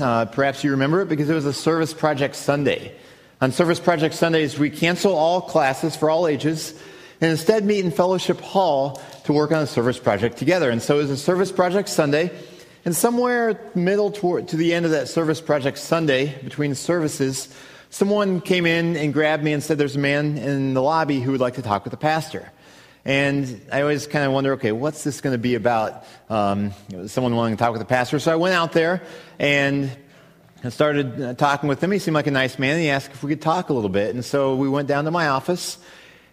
Uh, perhaps you remember it because it was a Service Project Sunday. On Service Project Sundays, we cancel all classes for all ages and instead meet in Fellowship Hall to work on a service project together. And so it was a Service Project Sunday. And somewhere middle toward, to the end of that Service Project Sunday, between services, someone came in and grabbed me and said, There's a man in the lobby who would like to talk with the pastor. And I always kind of wonder, okay, what's this going to be about? Um, someone wanting to talk with the pastor. So I went out there and I started uh, talking with him. He seemed like a nice man. He asked if we could talk a little bit. And so we went down to my office.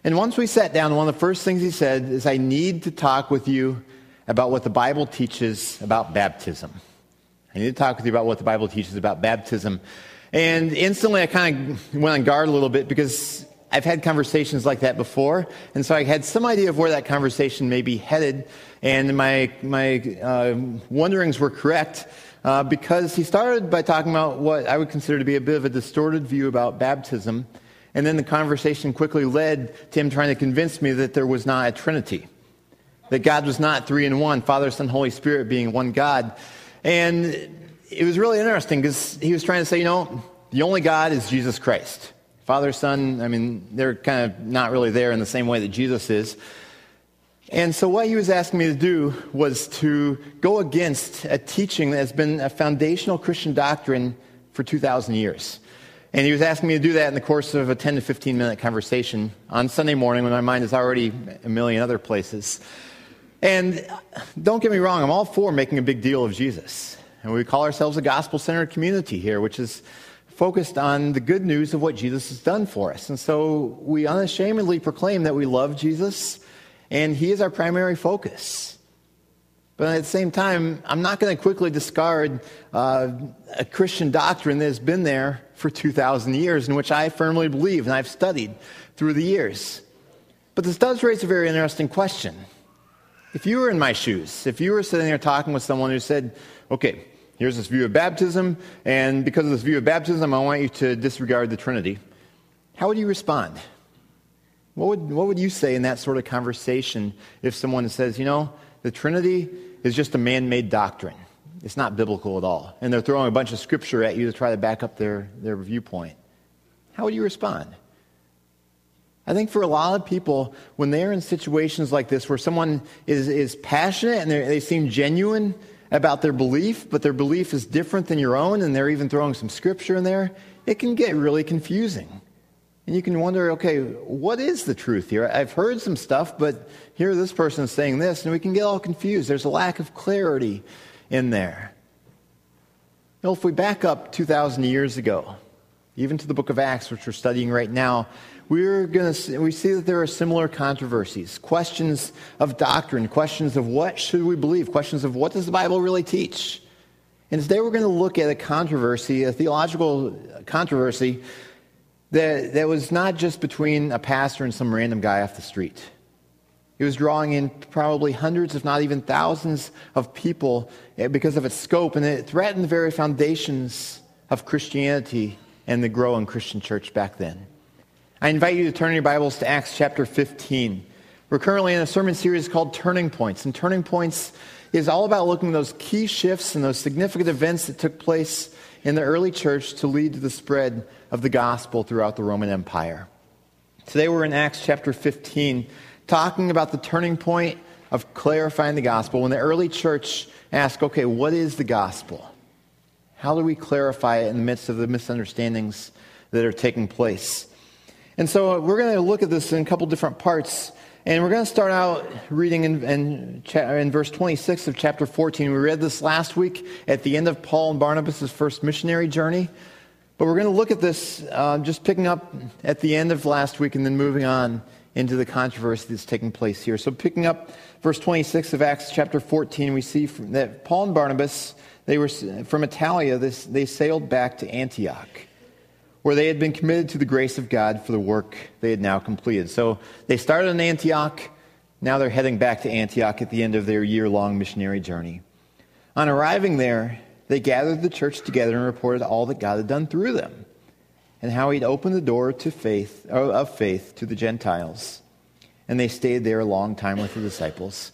And once we sat down, one of the first things he said is, I need to talk with you about what the Bible teaches about baptism. I need to talk with you about what the Bible teaches about baptism. And instantly I kind of went on guard a little bit because I've had conversations like that before, and so I had some idea of where that conversation may be headed, and my, my uh, wonderings were correct uh, because he started by talking about what I would consider to be a bit of a distorted view about baptism, and then the conversation quickly led to him trying to convince me that there was not a Trinity, that God was not three in one, Father, Son, Holy Spirit being one God. And it was really interesting because he was trying to say, you know, the only God is Jesus Christ. Father, Son, I mean, they're kind of not really there in the same way that Jesus is. And so, what he was asking me to do was to go against a teaching that has been a foundational Christian doctrine for 2,000 years. And he was asking me to do that in the course of a 10 to 15 minute conversation on Sunday morning when my mind is already a million other places. And don't get me wrong, I'm all for making a big deal of Jesus. And we call ourselves a gospel centered community here, which is focused on the good news of what Jesus has done for us. And so we unashamedly proclaim that we love Jesus and he is our primary focus. But at the same time, I'm not going to quickly discard uh, a Christian doctrine that has been there for 2,000 years, in which I firmly believe and I've studied through the years. But this does raise a very interesting question. If you were in my shoes, if you were sitting there talking with someone who said, okay, Here's this view of baptism, and because of this view of baptism, I want you to disregard the Trinity. How would you respond? What would, what would you say in that sort of conversation if someone says, you know, the Trinity is just a man made doctrine? It's not biblical at all. And they're throwing a bunch of scripture at you to try to back up their, their viewpoint. How would you respond? I think for a lot of people, when they're in situations like this where someone is, is passionate and they seem genuine about their belief, but their belief is different than your own, and they're even throwing some scripture in there, it can get really confusing. And you can wonder, okay, what is the truth here? I've heard some stuff, but here this person is saying this, and we can get all confused. There's a lack of clarity in there. Know, if we back up 2,000 years ago, even to the book of Acts, which we're studying right now, we're going to we see that there are similar controversies, questions of doctrine, questions of what should we believe, questions of what does the Bible really teach. And today we're going to look at a controversy, a theological controversy that, that was not just between a pastor and some random guy off the street. It was drawing in probably hundreds, if not even thousands, of people eh, because of its scope, and it threatened the very foundations of Christianity and the growing Christian church back then. I invite you to turn your Bibles to Acts chapter 15. We're currently in a sermon series called Turning Points, and Turning Points is all about looking at those key shifts and those significant events that took place in the early church to lead to the spread of the gospel throughout the Roman Empire. Today we're in Acts chapter 15, talking about the turning point of clarifying the gospel. When the early church asked, okay, what is the gospel? How do we clarify it in the midst of the misunderstandings that are taking place? And so we're going to look at this in a couple different parts. And we're going to start out reading in, in, in, verse 26 of chapter 14. We read this last week at the end of Paul and Barnabas' first missionary journey. But we're going to look at this uh, just picking up at the end of last week and then moving on into the controversy that's taking place here. So picking up verse 26 of Acts chapter 14, we see that Paul and Barnabas, they were from Attalia, this, they sailed back to Antioch where they had been committed to the grace of God for the work they had now completed. So they started in Antioch. Now they're heading back to Antioch at the end of their year long missionary journey. On arriving there, they gathered the church together and reported all that God had done through them and how he'd opened the door to faith, of faith to the Gentiles. And they stayed there a long time with the disciples,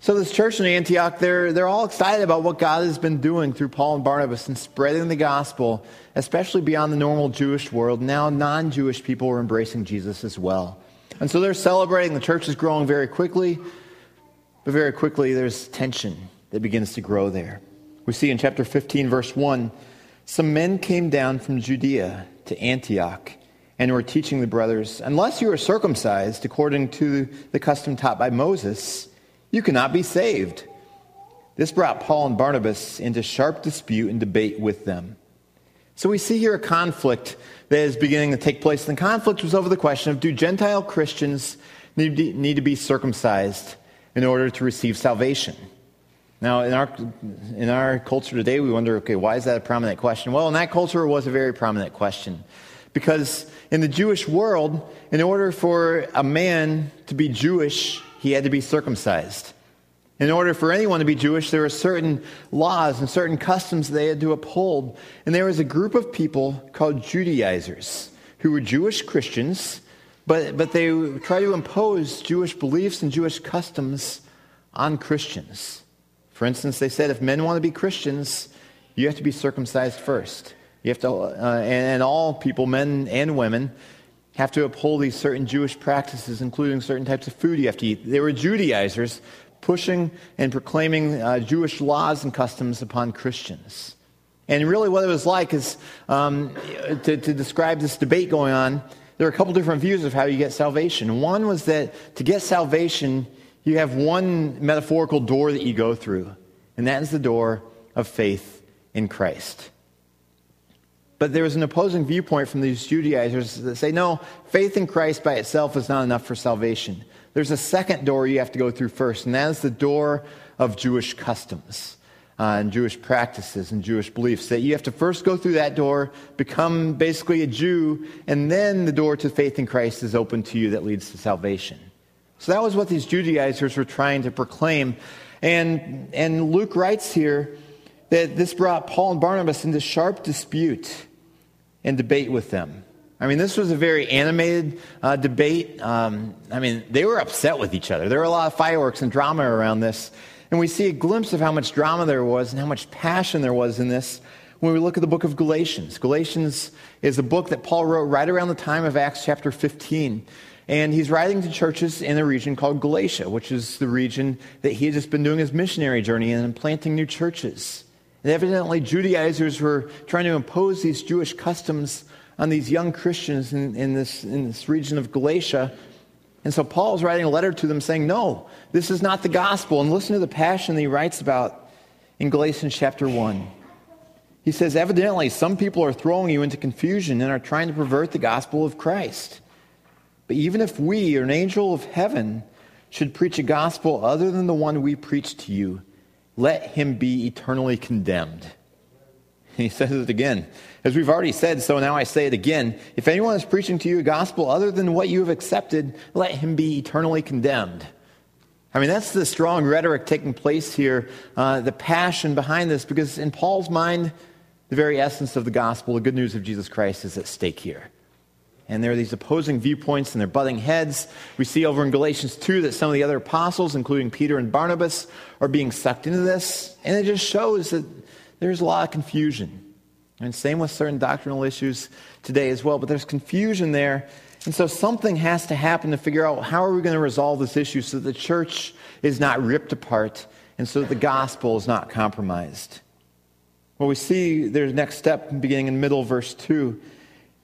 So this church in Antioch, they're, they're all excited about what God has been doing through Paul and Barnabas and spreading the gospel, especially beyond the normal Jewish world. Now non-Jewish people are embracing Jesus as well. And so they're celebrating. The church is growing very quickly, but very quickly there's tension that begins to grow there. We see in chapter 15, verse 1, some men came down from Judea to Antioch and were teaching the brothers, unless you are circumcised according to the custom taught by Moses, you cannot be saved. This brought Paul and Barnabas into sharp dispute and debate with them. So we see here a conflict that is beginning to take place. And the conflict was over the question of do Gentile Christians need to be circumcised in order to receive salvation? Now, in our, in our culture today, we wonder, okay, why is that a prominent question? Well, in that culture, it was a very prominent question. Because in the Jewish world, in order for a man to be Jewish, he had to be circumcised. In order for anyone to be Jewish, there were certain laws and certain customs they had to uphold. And there was a group of people called Judaizers who were Jewish Christians, but, but they tried to impose Jewish beliefs and Jewish customs on Christians. For instance, they said if men want to be Christians, you have to be circumcised first. You have to, uh, and, and all people, men and women, have to uphold these certain Jewish practices, including certain types of food you have to eat. They were Judaizers pushing and proclaiming uh, Jewish laws and customs upon Christians. And really, what it was like is um, to, to describe this debate going on, there are a couple different views of how you get salvation. One was that to get salvation, you have one metaphorical door that you go through, and that is the door of faith in Christ. But there is an opposing viewpoint from these Judaizers that say, no, faith in Christ by itself is not enough for salvation. There's a second door you have to go through first, and that is the door of Jewish customs. Uh, and Jewish practices and Jewish beliefs. That you have to first go through that door, become basically a Jew, and then the door to faith in Christ is open to you that leads to salvation. So that was what these Judaizers were trying to proclaim. And, and Luke writes here that this brought Paul and Barnabas into sharp dispute and debate with them. I mean, this was a very animated uh, debate. Um, I mean, they were upset with each other. There were a lot of fireworks and drama around this. And we see a glimpse of how much drama there was and how much passion there was in this when we look at the book of Galatians. Galatians is a book that Paul wrote right around the time of Acts chapter 15. And he's writing to churches in a region called Galatia, which is the region that he had just been doing his missionary journey in and planting new churches. And evidently, Judaizers were trying to impose these Jewish customs on these young Christians in, in, this, in this region of Galatia. And so Paul is writing a letter to them saying, No, this is not the gospel. And listen to the passion that he writes about in Galatians chapter 1. He says, Evidently, some people are throwing you into confusion and are trying to pervert the gospel of Christ. But even if we or an angel of heaven should preach a gospel other than the one we preach to you, let him be eternally condemned. He says it again. As we've already said, so now I say it again. If anyone is preaching to you a gospel other than what you have accepted, let him be eternally condemned. I mean, that's the strong rhetoric taking place here, uh, the passion behind this, because in Paul's mind, the very essence of the gospel, the good news of Jesus Christ, is at stake here. And there are these opposing viewpoints and they're butting heads. We see over in Galatians 2 that some of the other apostles, including Peter and Barnabas, are being sucked into this. And it just shows that there's a lot of confusion. And same with certain doctrinal issues today as well. But there's confusion there. And so something has to happen to figure out how are we going to resolve this issue so that the church is not ripped apart and so that the gospel is not compromised. Well, we see there's next step beginning in middle verse 2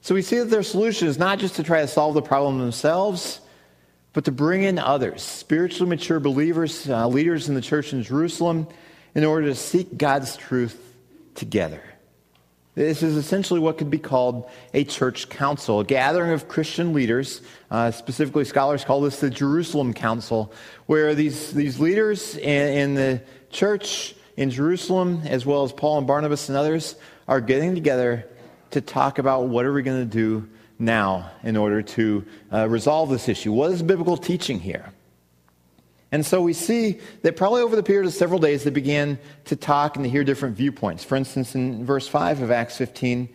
So we see that their solution is not just to try to solve the problem themselves, but to bring in others, spiritually mature believers, uh, leaders in the church in Jerusalem, in order to seek God's truth together. This is essentially what could be called a church council, a gathering of Christian leaders. Uh, specifically, scholars call this the Jerusalem Council, where these, these leaders in, in the church in Jerusalem, as well as Paul and Barnabas and others, are getting together to talk about what are we going to do now in order to uh, resolve this issue. What is biblical teaching here? And so we see that probably over the period of several days, they began to talk and to hear different viewpoints. For instance, in verse 5 of Acts 15,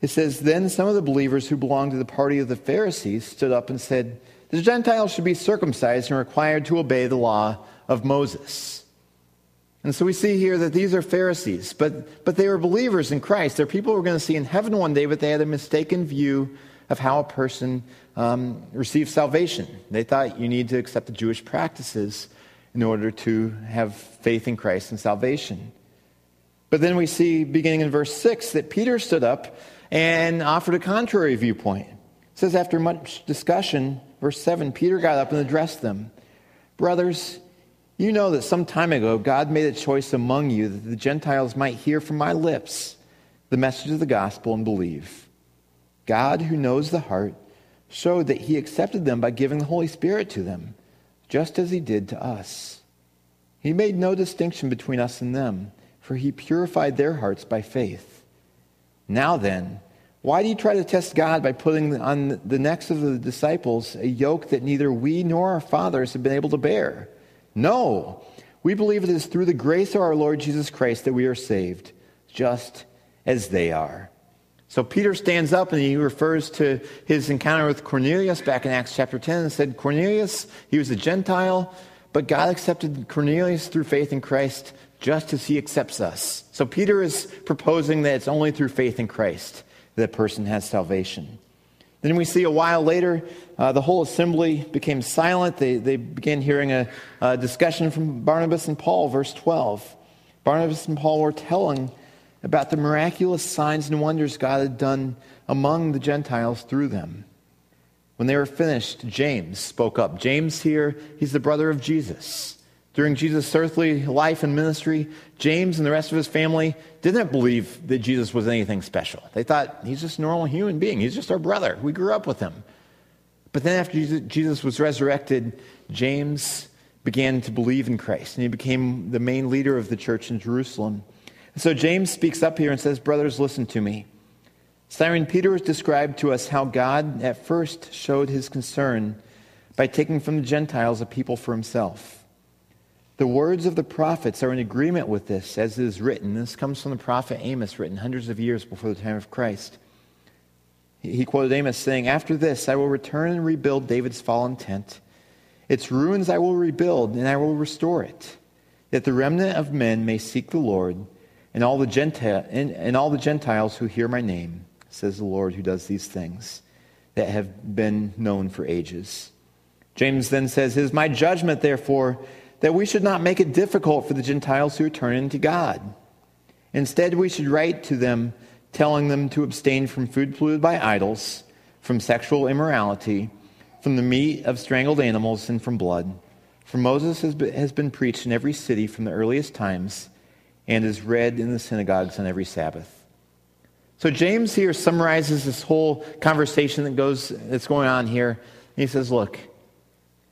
it says, Then some of the believers who belonged to the party of the Pharisees stood up and said, The Gentiles should be circumcised and required to obey the law of Moses. And so we see here that these are Pharisees, but, but they were believers in Christ. They're people we're going to see in heaven one day, but they had a mistaken view of how a person um, receives salvation. They thought you need to accept the Jewish practices in order to have faith in Christ and salvation. But then we see, beginning in verse 6, that Peter stood up and offered a contrary viewpoint. It says, after much discussion, verse 7, Peter got up and addressed them Brothers, you know that some time ago God made a choice among you that the Gentiles might hear from my lips the message of the gospel and believe. God, who knows the heart, showed that he accepted them by giving the Holy Spirit to them, just as he did to us. He made no distinction between us and them, for he purified their hearts by faith. Now then, why do you try to test God by putting on the necks of the disciples a yoke that neither we nor our fathers have been able to bear? No, we believe it is through the grace of our Lord Jesus Christ that we are saved, just as they are. So Peter stands up and he refers to his encounter with Cornelius back in Acts chapter 10 and said, Cornelius, he was a Gentile, but God accepted Cornelius through faith in Christ just as he accepts us. So Peter is proposing that it's only through faith in Christ that a person has salvation. Then we see a while later, uh, the whole assembly became silent. They, they began hearing a, a discussion from Barnabas and Paul, verse 12. Barnabas and Paul were telling about the miraculous signs and wonders God had done among the Gentiles through them. When they were finished, James spoke up. James here, he's the brother of Jesus. During Jesus' earthly life and ministry, James and the rest of his family didn't believe that Jesus was anything special. They thought he's just a normal human being. He's just our brother. We grew up with him. But then after Jesus was resurrected, James began to believe in Christ, and he became the main leader of the church in Jerusalem. So James speaks up here and says, Brothers, listen to me. Simon Peter has described to us how God at first showed his concern by taking from the Gentiles a people for himself. The words of the prophets are in agreement with this, as it is written. This comes from the prophet Amos, written hundreds of years before the time of Christ. He quoted Amos saying, After this, I will return and rebuild David's fallen tent. Its ruins I will rebuild, and I will restore it, that the remnant of men may seek the Lord and all the Gentile, and, and all the Gentiles who hear my name, says the Lord who does these things that have been known for ages. James then says, It is my judgment, therefore, that we should not make it difficult for the Gentiles who turn to God. Instead, we should write to them, telling them to abstain from food polluted by idols, from sexual immorality, from the meat of strangled animals, and from blood. For Moses has been, preached in every city from the earliest times and is read in the synagogues on every Sabbath. So James here summarizes this whole conversation that goes that's going on here. He says, look,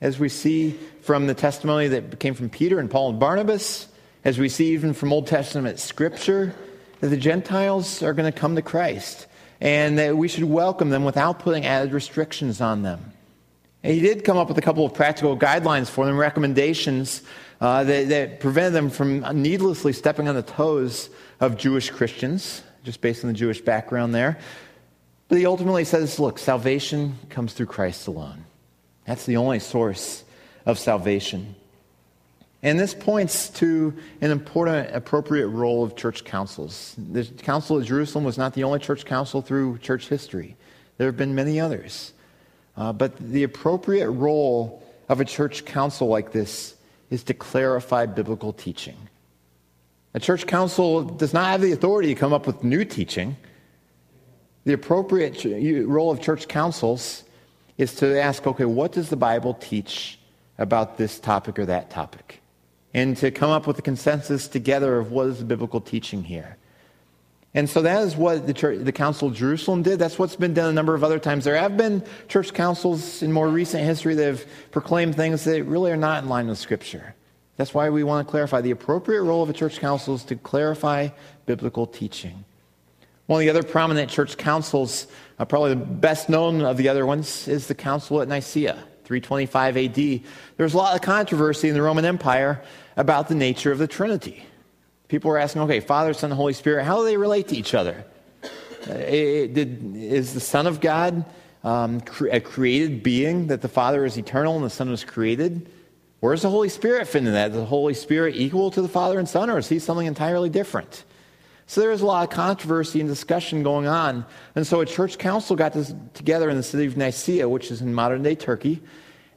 as we see from the testimony that came from Peter and Paul and Barnabas, as we see even from Old Testament scripture, that the Gentiles are going to come to Christ and that we should welcome them without putting added restrictions on them. And he did come up with a couple of practical guidelines for them, recommendations uh, that, that prevented them from needlessly stepping on the toes of Jewish Christians, just based on the Jewish background there. But he ultimately says, look, salvation comes through Christ alone. That's the only source of salvation. And this points to an important, appropriate role of church councils. The Council of Jerusalem was not the only church council through church history, there have been many others. Uh, but the appropriate role of a church council like this is to clarify biblical teaching. A church council does not have the authority to come up with new teaching. The appropriate role of church councils is to ask, okay, what does the Bible teach about this topic or that topic? And to come up with a consensus together of what is the biblical teaching here. And so that is what the, church, the Council of Jerusalem did. That's what's been done a number of other times. There have been church councils in more recent history that have proclaimed things that really are not in line with Scripture, That's why we want to clarify the appropriate role of a church council is to clarify biblical teaching. One of the other prominent church councils, uh, probably the best known of the other ones, is the Council at Nicaea, 325 AD. There was a lot of controversy in the Roman Empire about the nature of the Trinity. People were asking, okay, Father, Son, Holy Spirit, how do they relate to each other? Uh, it, did, is the Son of God um, cre- a created being, that the Father is eternal and the Son was created? Where does the Holy Spirit fit in that? Is the Holy Spirit equal to the Father and Son, or is he something entirely different? So there was a lot of controversy and discussion going on. And so a church council got together in the city of Nicaea, which is in modern day Turkey.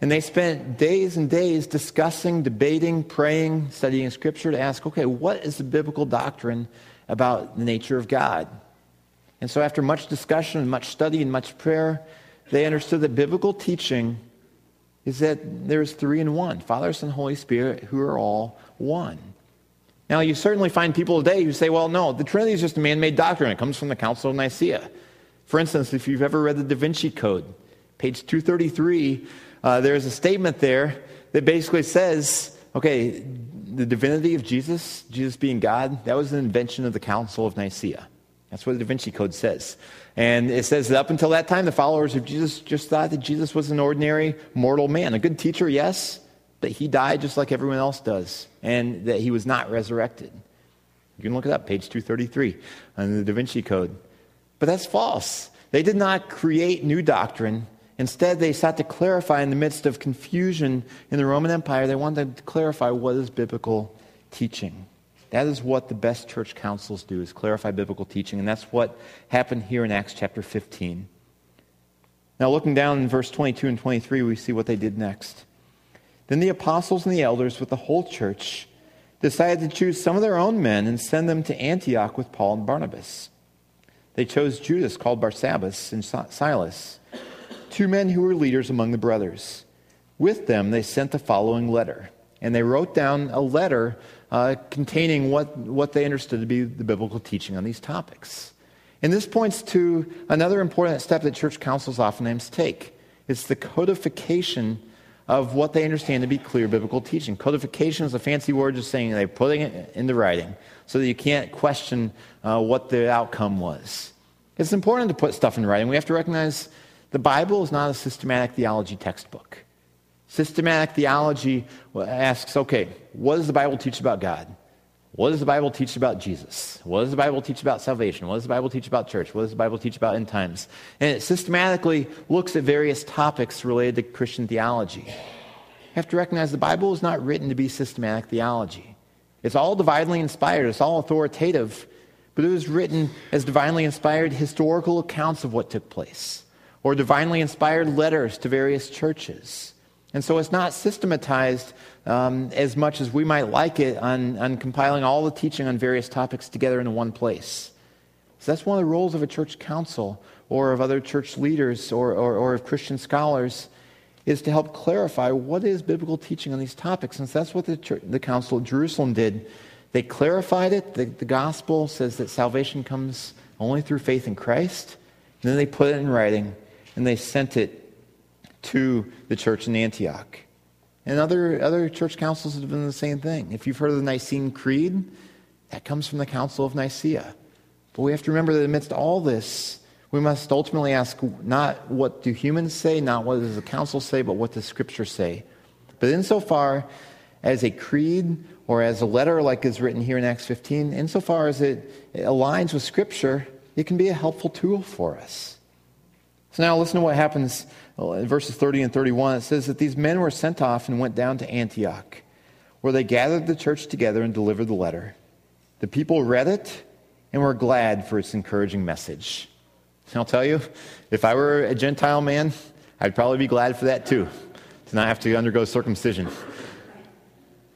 And they spent days and days discussing, debating, praying, studying scripture to ask, okay, what is the biblical doctrine about the nature of God? And so after much discussion and much study and much prayer, they understood that biblical teaching is that there's three in one Father, Son, Holy Spirit, who are all one. Now, you certainly find people today who say, well, no, the Trinity is just a man made doctrine. It comes from the Council of Nicaea. For instance, if you've ever read the Da Vinci Code, page 233, uh, there's a statement there that basically says, okay, the divinity of Jesus, Jesus being God, that was an invention of the Council of Nicaea. That's what the Da Vinci Code says. And it says that up until that time, the followers of Jesus just thought that Jesus was an ordinary mortal man. A good teacher, yes, that he died just like everyone else does, and that he was not resurrected. You can look it up, page 233 on the Da Vinci Code. But that's false. They did not create new doctrine. Instead, they sought to clarify in the midst of confusion in the Roman Empire, they wanted to clarify what is biblical teaching. That is what the best church councils do, is clarify biblical teaching. And that's what happened here in Acts chapter 15. Now, looking down in verse 22 and 23, we see what they did next. Then the apostles and the elders with the whole church decided to choose some of their own men and send them to Antioch with Paul and Barnabas. They chose Judas, called Barsabbas, and Silas, two men who were leaders among the brothers. With them, they sent the following letter. And they wrote down a letter uh, containing what, what they understood to be the biblical teaching on these topics. And this points to another important step that church councils oftentimes take. It's the codification of what they understand to be clear biblical teaching. Codification is a fancy word just saying they're putting it into writing so that you can't question uh, what the outcome was. It's important to put stuff in writing. We have to recognize the Bible is not a systematic theology textbook. Systematic theology asks okay, what does the Bible teach about God? What does the Bible teach about Jesus? What does the Bible teach about salvation? What does the Bible teach about church? What does the Bible teach about end times? And it systematically looks at various topics related to Christian theology. You have to recognize the Bible is not written to be systematic theology. It's all divinely inspired, it's all authoritative, but it was written as divinely inspired historical accounts of what took place, or divinely inspired letters to various churches. And so it's not systematized um, as much as we might like it on, on compiling all the teaching on various topics together into one place. So that's one of the roles of a church council or of other church leaders or, or, or of Christian scholars is to help clarify what is biblical teaching on these topics. And so that's what the, church, the Council of Jerusalem did. They clarified it. The, the gospel says that salvation comes only through faith in Christ. And then they put it in writing and they sent it to the church in Antioch. And other, other church councils have done the same thing. If you've heard of the Nicene Creed, that comes from the Council of Nicaea. But we have to remember that amidst all this, we must ultimately ask not what do humans say, not what does the council say, but what does Scripture say. But insofar as a creed or as a letter like is written here in Acts 15, insofar as it aligns with Scripture, it can be a helpful tool for us. So now listen to what happens in verses 30 and 31. It says that these men were sent off and went down to Antioch, where they gathered the church together and delivered the letter. The people read it and were glad for its encouraging message. And I'll tell you, if I were a Gentile man, I'd probably be glad for that too, to not have to undergo circumcision.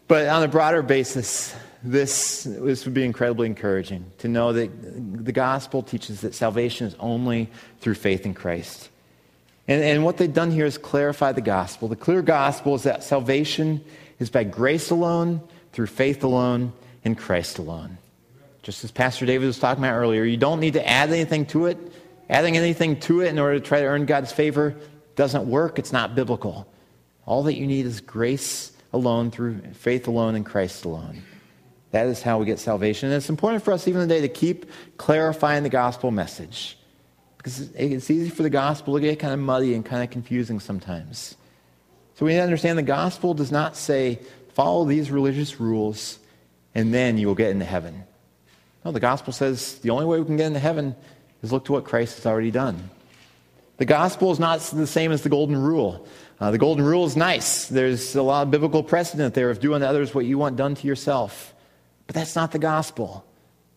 But on a broader basis, this, this would be incredibly encouraging to know that the gospel teaches that salvation is only through faith in Christ. And, and what they've done here is clarify the gospel. The clear gospel is that salvation is by grace alone, through faith alone, in Christ alone. Just as Pastor David was talking about earlier, you don't need to add anything to it. Adding anything to it in order to try to earn God's favor doesn't work. It's not biblical. All that you need is grace alone, through faith alone in Christ alone. That is how we get salvation. And it's important for us even today to keep clarifying the gospel message. Because it's easy for the gospel to get kind of muddy and kind of confusing sometimes. So we need to understand the gospel does not say, follow these religious rules and then you will get into heaven. No, the gospel says the only way we can get into heaven is look to what Christ has already done. The gospel is not the same as the golden rule. Uh, the golden rule is nice. There's a lot of biblical precedent there of doing to others what you want done to yourself. But that's not the gospel.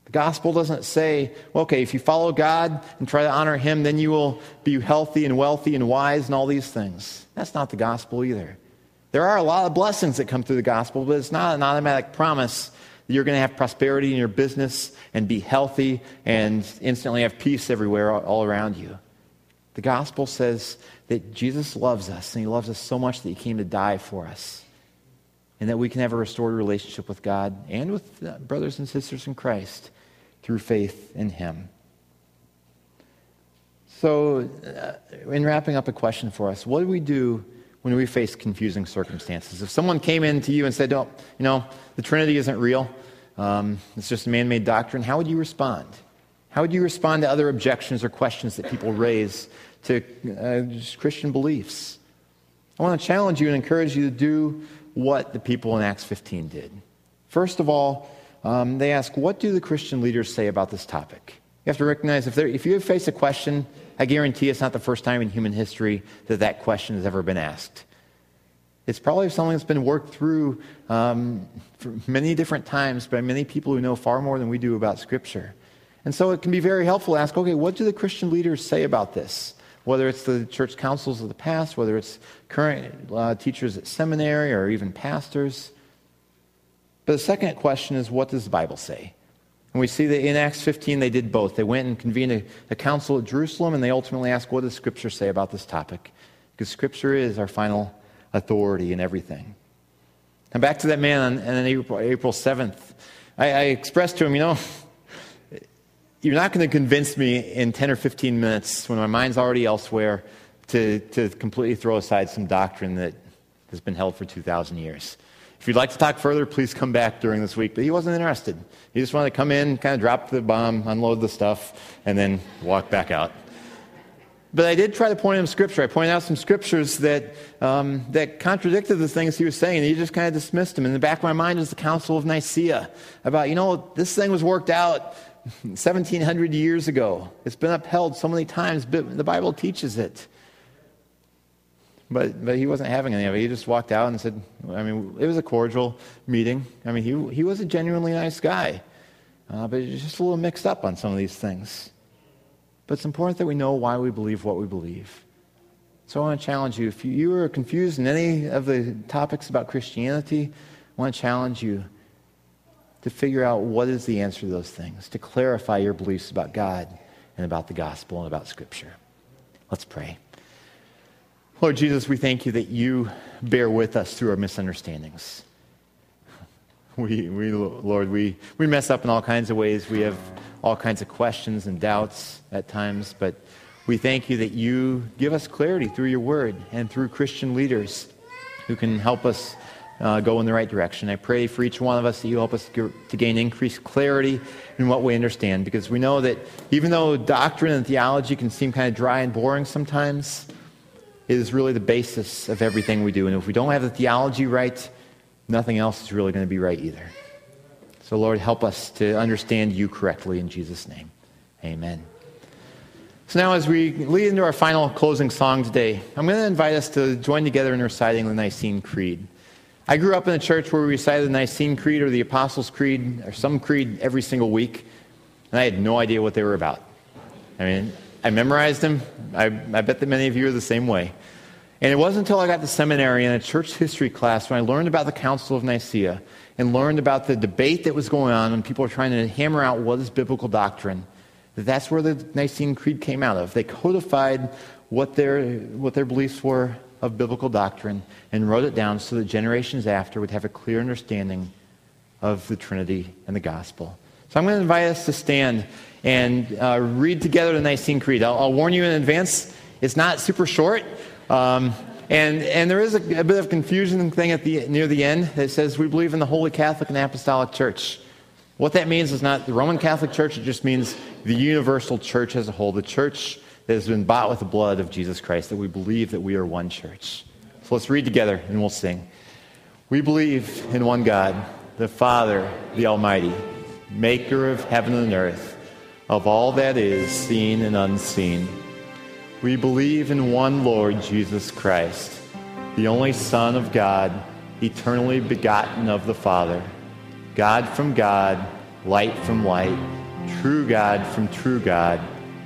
The gospel doesn't say, okay, if you follow God and try to honor Him, then you will be healthy and wealthy and wise and all these things. That's not the gospel either. There are a lot of blessings that come through the gospel, but it's not an automatic promise that you're going to have prosperity in your business and be healthy and instantly have peace everywhere all around you. The gospel says that Jesus loves us, and he loves us so much that he came to die for us, and that we can have a restored relationship with God and with uh, brothers and sisters in Christ through faith in him. So, uh, in wrapping up a question for us, what do we do when we face confusing circumstances? If someone came in to you and said, oh, you know, the Trinity isn't real, um, it's just a man made doctrine, how would you respond? How would you respond to other objections or questions that people raise to uh, Christian beliefs? I want to challenge you and encourage you to do what the people in Acts 15 did. First of all, um, they ask, What do the Christian leaders say about this topic? You have to recognize if, if you face a question, I guarantee it's not the first time in human history that that question has ever been asked. It's probably something that's been worked through um, many different times by many people who know far more than we do about Scripture. And so it can be very helpful to ask, okay, what do the Christian leaders say about this? Whether it's the church councils of the past, whether it's current uh, teachers at seminary or even pastors. But the second question is, what does the Bible say? And we see that in Acts 15, they did both. They went and convened a, a council at Jerusalem, and they ultimately asked, what does Scripture say about this topic? Because Scripture is our final authority in everything. And back to that man on, on April, April 7th. I, I expressed to him, you know, you're not going to convince me in 10 or 15 minutes when my mind's already elsewhere to, to completely throw aside some doctrine that has been held for 2,000 years. If you'd like to talk further, please come back during this week. But he wasn't interested. He just wanted to come in, kind of drop the bomb, unload the stuff, and then walk back out. But I did try to point him scripture. I pointed out some scriptures that, um, that contradicted the things he was saying. And he just kind of dismissed them. In the back of my mind was the Council of Nicaea about, you know, this thing was worked out 1,700 years ago. It's been upheld so many times, but the Bible teaches it. But, but he wasn't having any of it. He just walked out and said, I mean, it was a cordial meeting. I mean, he, he was a genuinely nice guy, uh, but he's just a little mixed up on some of these things. But it's important that we know why we believe what we believe. So I want to challenge you. If you are confused in any of the topics about Christianity, I want to challenge you to figure out what is the answer to those things, to clarify your beliefs about God and about the gospel and about Scripture. Let's pray. Lord Jesus, we thank you that you bear with us through our misunderstandings. We, we, Lord, we, we mess up in all kinds of ways. We have all kinds of questions and doubts at times, but we thank you that you give us clarity through your word and through Christian leaders who can help us uh, go in the right direction. I pray for each one of us that you help us to gain increased clarity in what we understand, because we know that even though doctrine and theology can seem kind of dry and boring sometimes, it is really the basis of everything we do. And if we don't have the theology right, nothing else is really going to be right either. So, Lord, help us to understand you correctly in Jesus' name. Amen. So, now as we lead into our final closing song today, I'm going to invite us to join together in reciting the Nicene Creed. I grew up in a church where we recited the Nicene Creed or the Apostles' Creed or some creed every single week, and I had no idea what they were about. I mean, I memorized them. I, I bet that many of you are the same way. And it wasn't until I got to seminary in a church history class when I learned about the Council of Nicaea and learned about the debate that was going on when people were trying to hammer out what is biblical doctrine, that that's where the Nicene Creed came out of. They codified what their, what their beliefs were of biblical doctrine and wrote it down so that generations after would have a clear understanding of the Trinity and the gospel. So I'm going to invite us to stand and uh, read together the Nicene Creed. I'll, I'll, warn you in advance, it's not super short. Um, And, and there is a, a bit of confusion thing at the, near the end that says we believe in the Holy Catholic and Apostolic Church. What that means is not the Roman Catholic Church, it just means the universal church as a whole, the church that has been bought with the blood of Jesus Christ, that we believe that we are one church. So let's read together and we'll sing. We believe in one God, the Father, the Almighty, maker of heaven and earth, of all that is seen and unseen. We believe in one Lord Jesus Christ, the only Son of God, eternally begotten of the Father, God from God, light from light, true God from true God,